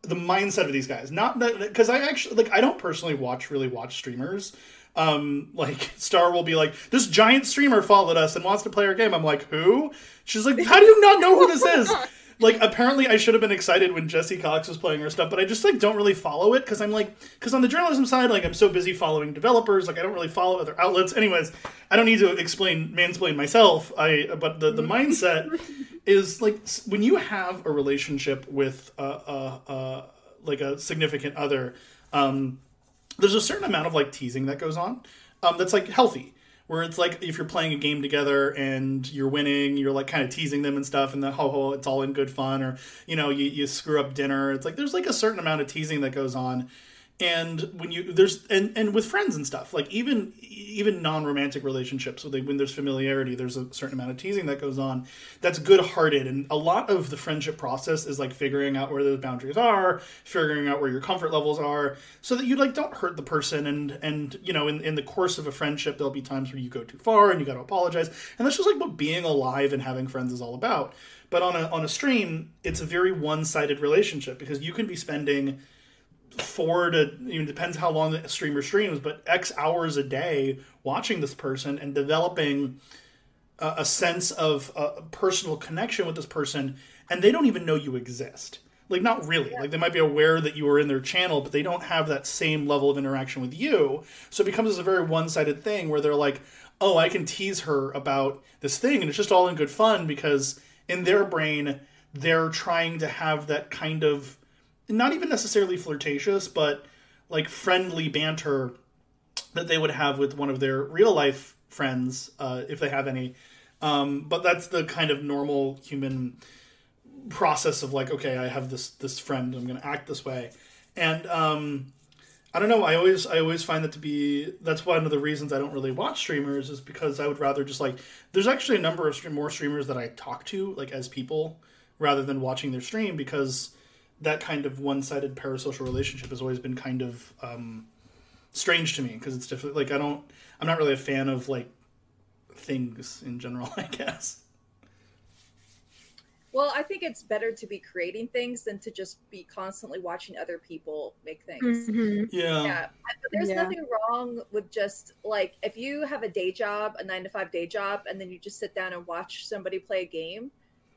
the mindset of these guys. Not that because I actually like I don't personally watch really watch streamers. Um, like Star will be like, this giant streamer followed us and wants to play our game. I'm like, who? She's like, how do you not know who this is? like apparently I should have been excited when Jesse Cox was playing her stuff, but I just like don't really follow it because I'm like because on the journalism side, like I'm so busy following developers, like I don't really follow other outlets. Anyways, I don't need to explain mansplain myself. I but the the mindset is like when you have a relationship with a, a, a like a significant other. Um, there's a certain amount of like teasing that goes on um, that's like healthy where it's like if you're playing a game together and you're winning you're like kind of teasing them and stuff and then ho ho it's all in good fun or you know you, you screw up dinner it's like there's like a certain amount of teasing that goes on and when you there's and and with friends and stuff like even even non-romantic relationships so they, when there's familiarity there's a certain amount of teasing that goes on that's good-hearted. And a lot of the friendship process is like figuring out where those boundaries are figuring out where your comfort levels are so that you like don't hurt the person. And and you know in, in the course of a friendship there'll be times where you go too far and you got to apologize. And that's just like what being alive and having friends is all about. But on a on a stream it's a very one-sided relationship because you can be spending four to you know, depends how long the streamer streams, but X hours a day watching this person and developing a, a sense of a personal connection with this person, and they don't even know you exist. Like not really. Like they might be aware that you are in their channel, but they don't have that same level of interaction with you. So it becomes a very one-sided thing where they're like, "Oh, I can tease her about this thing," and it's just all in good fun because in their brain they're trying to have that kind of not even necessarily flirtatious, but like friendly banter that they would have with one of their real life friends, uh, if they have any. Um, but that's the kind of normal human process of like, okay, I have this this friend, I'm going to act this way, and um, I don't know. I always I always find that to be that's one of the reasons I don't really watch streamers is because I would rather just like there's actually a number of more streamers that I talk to like as people rather than watching their stream because that kind of one-sided parasocial relationship has always been kind of um, strange to me because it's different. Like I don't, I'm not really a fan of like things in general. I guess. Well, I think it's better to be creating things than to just be constantly watching other people make things. Mhm. Yeah. Yeah, but there's Yeah. nothing wrong with just like if you have a day job, a nine to five day job, and then you just sit down and watch somebody play a game.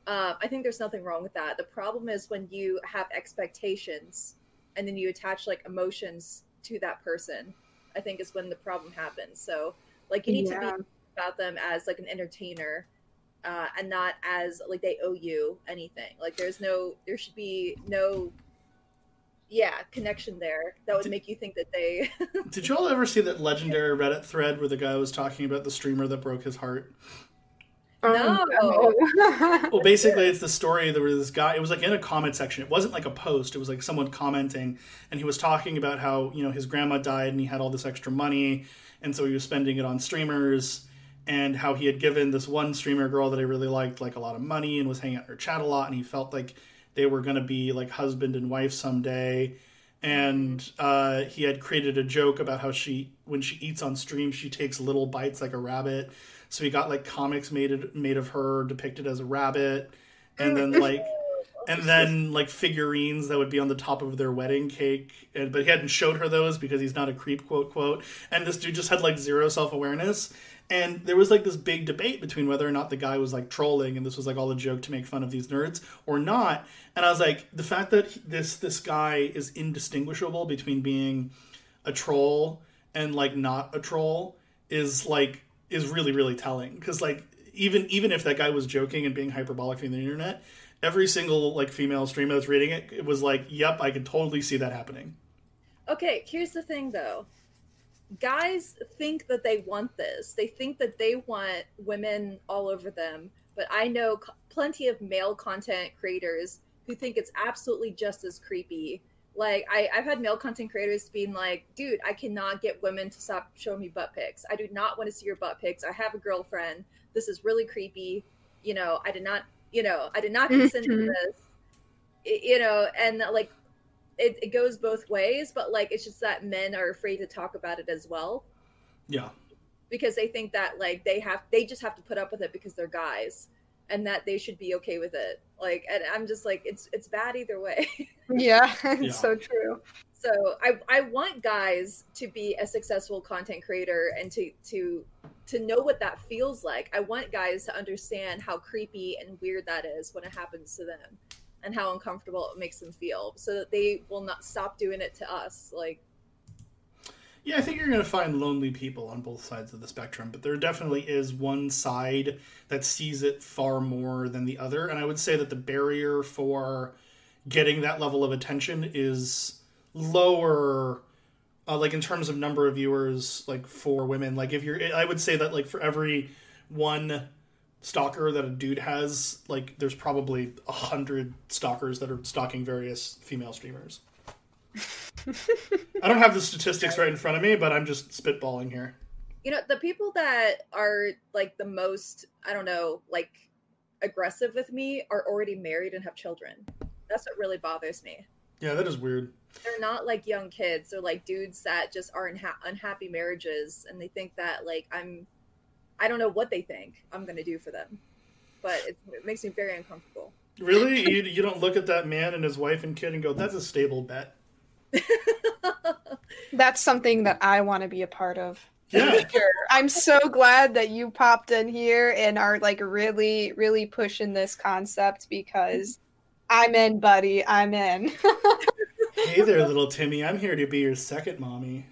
Uh, I think there's nothing wrong with that. The problem is when you have expectations and then you attach like emotions to that person. I think is when the problem happens. So like you need to be about them as like an entertainer uh, and not as like they owe you anything. Like there's no, there should be no, yeah, connection there that would Did- make you think that they. Did you all ever see that legendary Reddit thread where the guy was talking about the streamer that broke his heart? Oh, No. Well, basically, it's the story. There was this guy. It was like in a comment section. It wasn't like a post. It was like someone commenting, and he was talking about how you know his grandma died and he had all this extra money, and so he was spending it on streamers, and how he had given this one streamer girl that he really liked like a lot of money and was hanging out in her chat a lot, and he felt like they were going to be like husband and wife someday. And uh, he had created a joke about how she, when she eats on stream, she takes little bites like a rabbit. So he got like comics made made of her depicted as a rabbit, and then like and then like figurines that would be on the top of their wedding cake. And but he hadn't showed her those because he's not a creep, quote quote. And this dude just had like zero self awareness. And there was like this big debate between whether or not the guy was like trolling and this was like all a joke to make fun of these nerds or not. And I was like, the fact that this this guy is indistinguishable between being a troll and like not a troll is like is really really telling because like even even if that guy was joking and being hyperbolic from the internet, every single like female streamer that's reading it, it was like, "Yep, I can totally see that happening." Okay, here's the thing though. Guys think that they want this. They think that they want women all over them. But I know c- plenty of male content creators who think it's absolutely just as creepy. Like I, I've had male content creators being like, "Dude, I cannot get women to stop showing me butt pics. I do not want to see your butt pics. I have a girlfriend. This is really creepy. You know, I did not, you know, I did not mm-hmm. consent to this. I- You know, and uh, like it, it goes both ways, but like it's just that men are afraid to talk about it as well Yeah, because they think that like they have they just have to put up with it because they're guys and that they should be okay with it. Like and I'm just like it's it's bad either way. Yeah, it's Yeah. so true. so I I want guys to be a successful content creator and to to to know what that feels like. I want guys to understand how creepy and weird that is when it happens to them and how uncomfortable it makes them feel so that they will not stop doing it to us. Like yeah. I think you're going to find lonely people on both sides of the spectrum, but there definitely is one side that sees it far more than the other, and I would say that the barrier for getting that level of attention is lower uh, like in terms of number of viewers like for women like if you're i would say that like for every one stalker that a dude has like there's probably a hundred stalkers that are stalking various female streamers i don't have the statistics right in front of me but i'm just spitballing here. You know the people that are like the most i don't know like aggressive with me are already married and have children. That's what really bothers me. Yeah that is weird. They're not like young kids. They're like dudes that just are in ha- unhappy marriages and they think that like i'm i don't know what they think i'm gonna do for them but it, it makes me very uncomfortable. Really? You, you don't look at that man and his wife and kid and go that's a stable bet That's something that I want to be a part of. yeah. I'm so glad that you popped in here and are like really, really pushing this concept because I'm in, buddy. I'm in. hey there little timmy. I'm here to be your second mommy.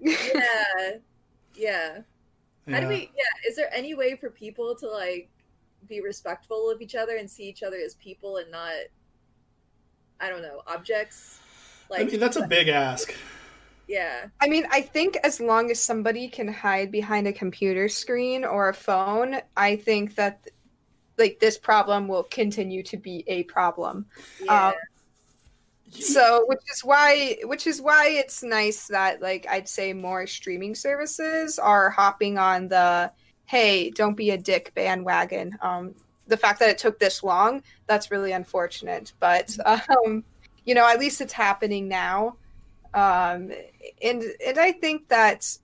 Yeah. Yeah. How do we yeah is there any way for people to like be respectful of each other and see each other as people and not i don't know objects I mean, that's a big ask. yeah I mean, I think as long as somebody can hide behind a computer screen or a phone, I think that like this problem will continue to be a problem. yeah Um, So, which is why which is why it's nice that like I'd say more streaming services are hopping on the hey, don't be a dick bandwagon. Um the fact that it took this long, that's really unfortunate, but um you know, at least it's happening now. Um and and I think that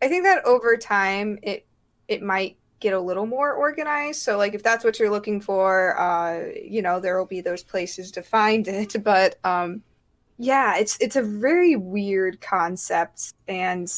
I think that over time it it might get a little more organized. So like if that's what you're looking for, uh, you know, there will be those places to find it. But um yeah, it's it's a very weird concept and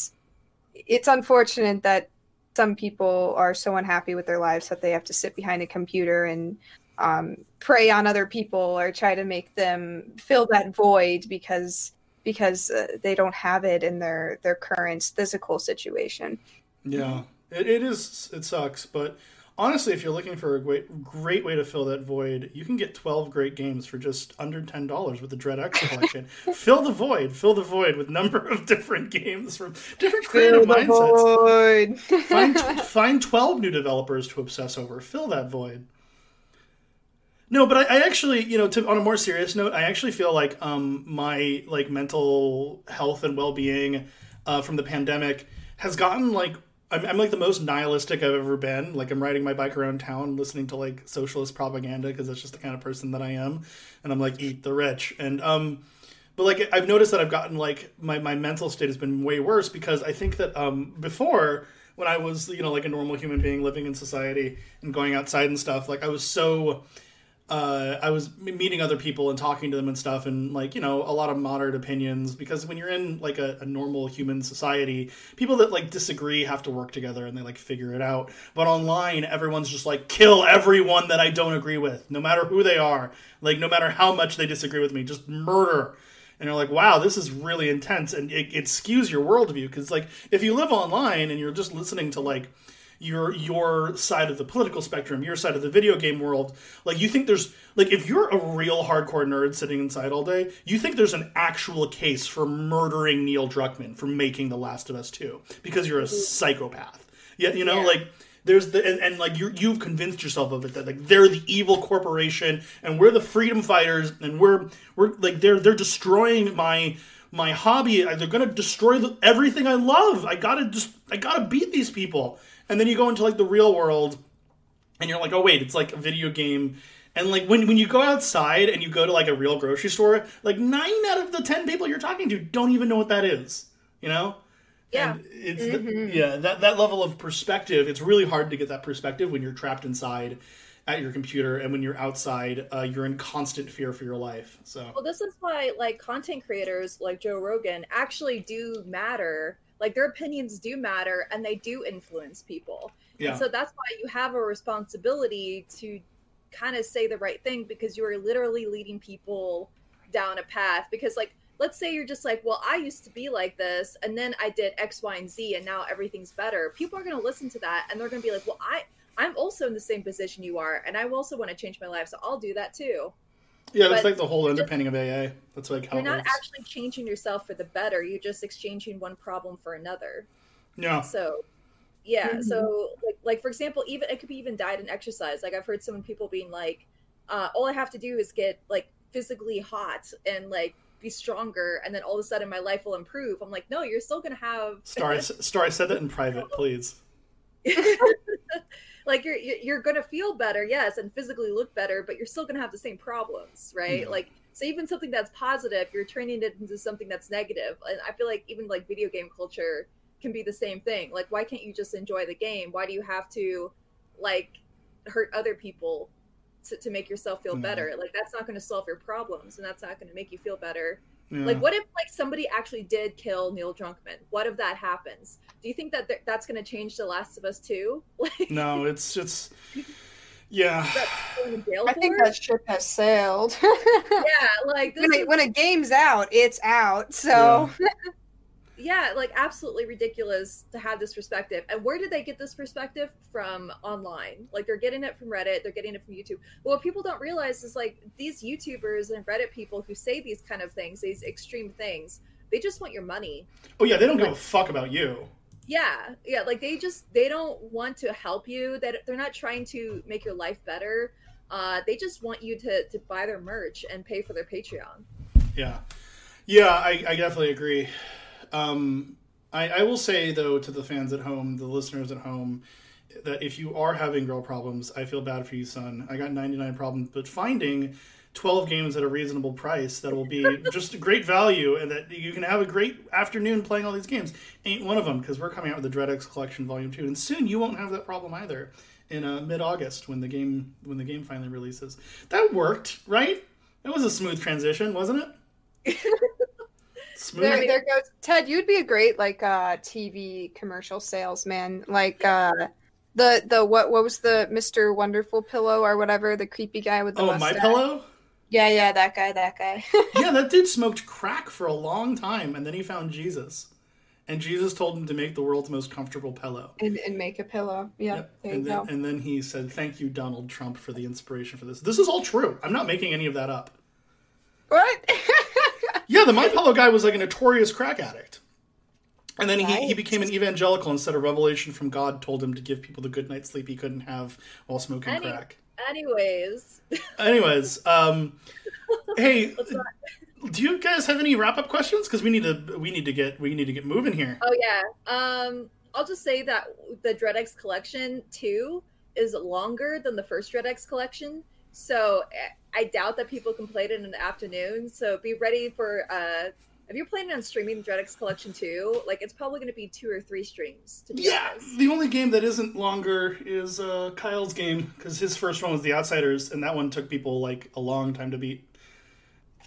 it's unfortunate that some people are so unhappy with their lives that they have to sit behind a computer and um, prey on other people or try to make them fill that void because because uh, they don't have it in their their current physical situation. Yeah, it, it is. It sucks, but honestly, if you're looking for a great great way to fill that void, you can get 12 great games for just under ten dollars with the Dread X collection. fill the void. Fill the void with number of different games from different creative Fill the mindsets. void. find find 12 new developers to obsess over fill that void no but I, I actually you know to, on a more serious note i actually feel like um my like mental health and well-being uh, from the pandemic has gotten like I'm, I'm like the most nihilistic i've ever been. Like i'm riding my bike around town listening to like socialist propaganda because that's just the kind of person that i am. And i'm like eat the rich. And um but like I've noticed that I've gotten like my, my mental state has been way worse because I think that um before when I was you know like a normal human being living in society and going outside and stuff like I was so uh, I was meeting other people and talking to them and stuff, and like you know, a lot of moderate opinions. Because when you're in like a, a normal human society, people that like disagree have to work together and they like figure it out. But online, everyone's just like kill everyone that I don't agree with, no matter who they are, like no matter how much they disagree with me, just murder. and you're like, wow, this is really intense, and it, it skews your worldview because like if you live online and you're just listening to like your your side of the political spectrum, your side of the video game world. Like you think there's like if you're a real hardcore nerd sitting inside all day, you think there's an actual case for murdering Neil Druckmann for making The Last of Us 2 because you're a mm. psychopath. Yeah, you know, Yeah. like there's the and, and like you you've convinced yourself of it that like they're the evil corporation and we're the freedom fighters and we're we're like they're they're destroying my my hobby they're gonna destroy the, everything i love i gotta just i gotta beat these people and then you go into like the real world and you're like oh wait it's like a video game and like when, when you go outside and you go to like a real grocery store like nine out of the ten people you're talking to don't even know what that is you know Yeah. and it's the- yeah that that level of perspective. It's really hard to get that perspective when you're trapped inside at your computer, and when you're outside, uh, you're in constant fear for your life. So Well, this is why like content creators like Joe Rogan actually do matter. Like their opinions do matter and they do influence people. yeah, And so that's why you have a responsibility to kind of say the right thing because you are literally leading people down a path. Because, like, let's say you're just like, well, I used to be like this, and then I did X, Y, and Z, and now everything's better. People are going to listen to that and they're going to be like, well, I. I'm also in the same position you are, and I also want to change my life, so I'll do that too. Yeah. That's but like the whole underpinning of AA. That's like how You're it not works. actually changing yourself for the better. You're just exchanging one problem for another. yeah, So, yeah. Mhm. So, like, like for example, even it could be even diet and exercise. Like I've heard some people being like, uh, "All I have to do is get like physically hot and like be stronger, and then all of a sudden my life will improve." I'm like, "No, you're still gonna have Star. Star. I said that in private, please. like you're you're gonna feel better, yes, and physically look better, but you're still gonna have the same problems, right? Yeah. Like." So even something that's positive, you're turning it into something that's negative. And I feel like even like video game culture can be the same thing. Like, why can't you just enjoy the game? Why do you have to like hurt other people to, to make yourself feel Yeah. better? Like, that's not going to solve your problems, and that's not going to make you feel better. Yeah. Like, what if like somebody actually did kill Neil Druckmann? What if that happens? Do you think that th- that's going to change The Last of Us 2? Like, no, it's it's yeah. that going to jail I think that ship has sailed. yeah, like this when, is it, when a game's out, it's out. So yeah, like absolutely ridiculous to have this perspective. And where did they get this perspective from online? Like they're getting it from Reddit, they're getting it from YouTube. But what people don't realize is like these YouTubers and Reddit people who say these kind of things, these extreme things, they just want your money. Oh yeah, they don't give a fuck about you. Yeah, yeah, like they just they don't want to help you. That they're not trying to make your life better. Uh, they just want you to to buy their merch and pay for their Patreon. Yeah, yeah, I, I definitely agree. Um, I, I will say though to the fans at home, the listeners at home, that if you are having girl problems, I feel bad for you, son. I got 99 problems, but finding 12 games at a reasonable price that will be just a great value and that you can have a great afternoon playing all these games ain't one of them because we're coming out with the DreadX Collection Volume 2 and soon you won't have that problem either in uh, mid-August when the game when the game finally releases. That worked, right? That was a smooth transition, wasn't it? smooth. there, there goes Ted. You'd be a great like uh, TV commercial salesman. Like uh, the the what what was the Mister Wonderful pillow or whatever the creepy guy with the Oh, my pillow. Yeah, yeah, that guy, that guy. yeah, that dude smoked crack for a long time, and then he found Jesus, and Jesus told him to make the world's most comfortable pillow. and, and make a pillow. Yeah, Yep. And then, and then he said, "Thank you, Donald Trump, for the inspiration for this. This is all true. I'm not making any of that up." What? Yeah, the My Pillow guy was like a notorious crack addict. And then he, he became an evangelical instead of revelation from God told him to give people the good night's sleep he couldn't have while smoking Any- crack. Anyways, Anyways, um, hey, do you guys have any wrap up questions? Because we need to we need to get we need to get moving here. Oh yeah. Um, I'll just say that the DreadX collection two is longer than the first DreadX collection, so eh, I doubt that people can play it in an afternoon. So be ready for. Uh, if you're planning on streaming the DreadX collection two, like it's probably going to be two or three streams. To be Yeah, honest. the only game that isn't longer is uh, Kyle's game because his first one was The Outsiders, and that one took people like a long time to beat.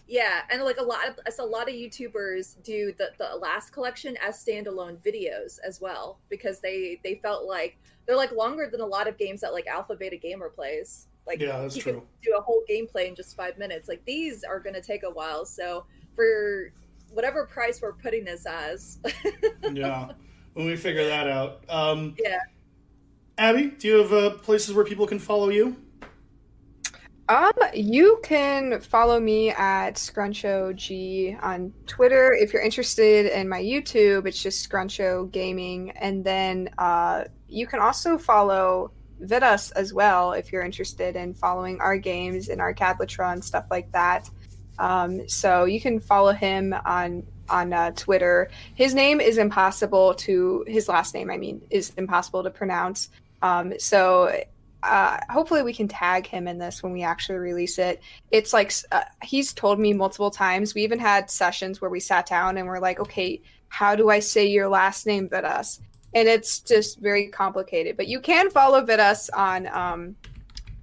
Yeah, and like a lot of so a lot of YouTubers do the, the last collection as standalone videos as well because they they felt like they're like longer than a lot of games that like Alpha Beta Gamer plays. Like Yeah, that's you true. can do a whole gameplay in just five minutes. Like these are going to take a while, so for whatever price we're putting this as. yeah, when we figure that out. Um, yeah. Abby, do you have uh, places where people can follow you? Um, you can follow me at ScrunchoG on Twitter. If you're interested in my YouTube, it's just Scruncho Gaming. And then uh, you can also follow Vidas as well if you're interested in following our games and Arcadletra and stuff like that. Um, so you can follow him on on uh, Twitter. His name is impossible to his last name. I mean, is impossible to pronounce. Um, so uh, hopefully we can tag him in this when we actually release it. It's like uh, he's told me multiple times. We even had sessions where we sat down and we're like, okay, how do I say your last name, Vidas? And it's just very complicated. But you can follow Vidas on um,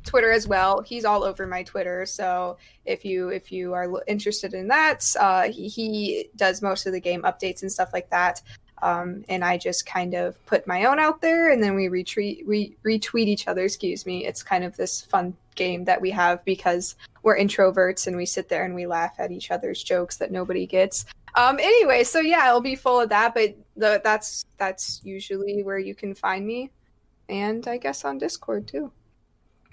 Twitter as well. He's all over my Twitter. So if you if you are interested in that, uh, he, he does most of the game updates and stuff like that. Um, and I just kind of put my own out there, and then we retweet re- retweet each other. Excuse me. It's kind of this fun game that we have because we're introverts and we sit there and we laugh at each other's jokes that nobody gets. Um, anyway, so yeah, it'll be full of that, but the, that's that's usually where you can find me, and I guess on Discord too.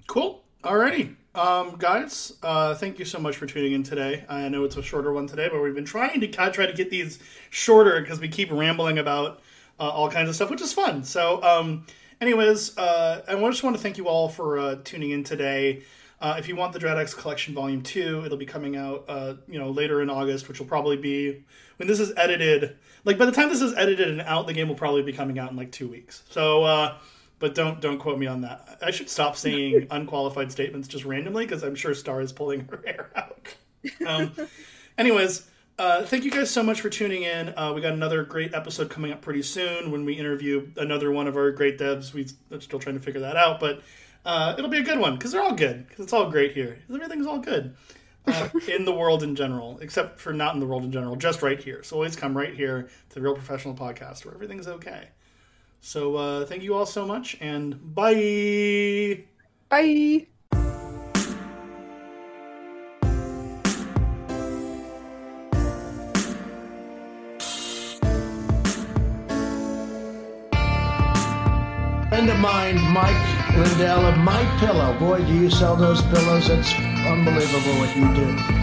Cool. Alrighty. Um, guys, uh, thank you so much for tuning in today. I know it's a shorter one today, but we've been trying to try to get these shorter because we keep rambling about uh, all kinds of stuff, which is fun. So, um, anyways, uh, I just want to thank you all for uh, tuning in today. Uh, if you want the DreadX Collection Volume Two, it'll be coming out, uh, you know, later in August, which will probably be when this is edited. Like by the time this is edited and out, the game will probably be coming out in like two weeks. So uh, but don't don't quote me on that. I should stop saying unqualified statements just randomly because I'm sure Star is pulling her hair out. Um, anyways, uh, thank you guys so much for tuning in. Uh, we got another great episode coming up pretty soon when we interview another one of our great devs. We, are still trying to figure that out, but uh, it'll be a good one because they're all good. Because it's all great here. Everything's all good. Uh, in the world in general, except for not in the world in general, just right here. So always come right here to the Real Professional Podcast where everything's okay. So uh, thank you all so much, and bye. Bye. friend of mine, Mike Lindell of My Pillow. Boy, do you sell those pillows? It's unbelievable what you do.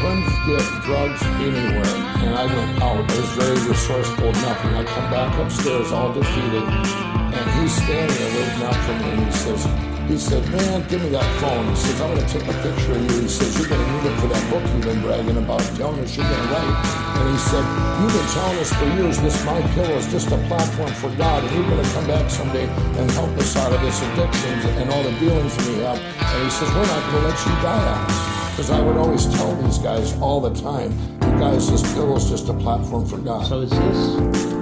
couldn't get drugs anywhere. And I went oh, out. I was very resourceful nothing. I come back upstairs all defeated. And he's standing there waiting out for me. And he says, he said, man, give me that phone. He says, I'm going to take a picture of you. He says, you're going to need it for that book you've been bragging about, telling us you're going to write. And he said, you've been telling us for years this My Pillow is just a platform for God, and you're going to come back someday and help us out of this addictions and all the dealings we have. And he says, we're not going to let you die on us. Because I would always tell these guys all the time, you guys, this pillow is just a platform for God. So is this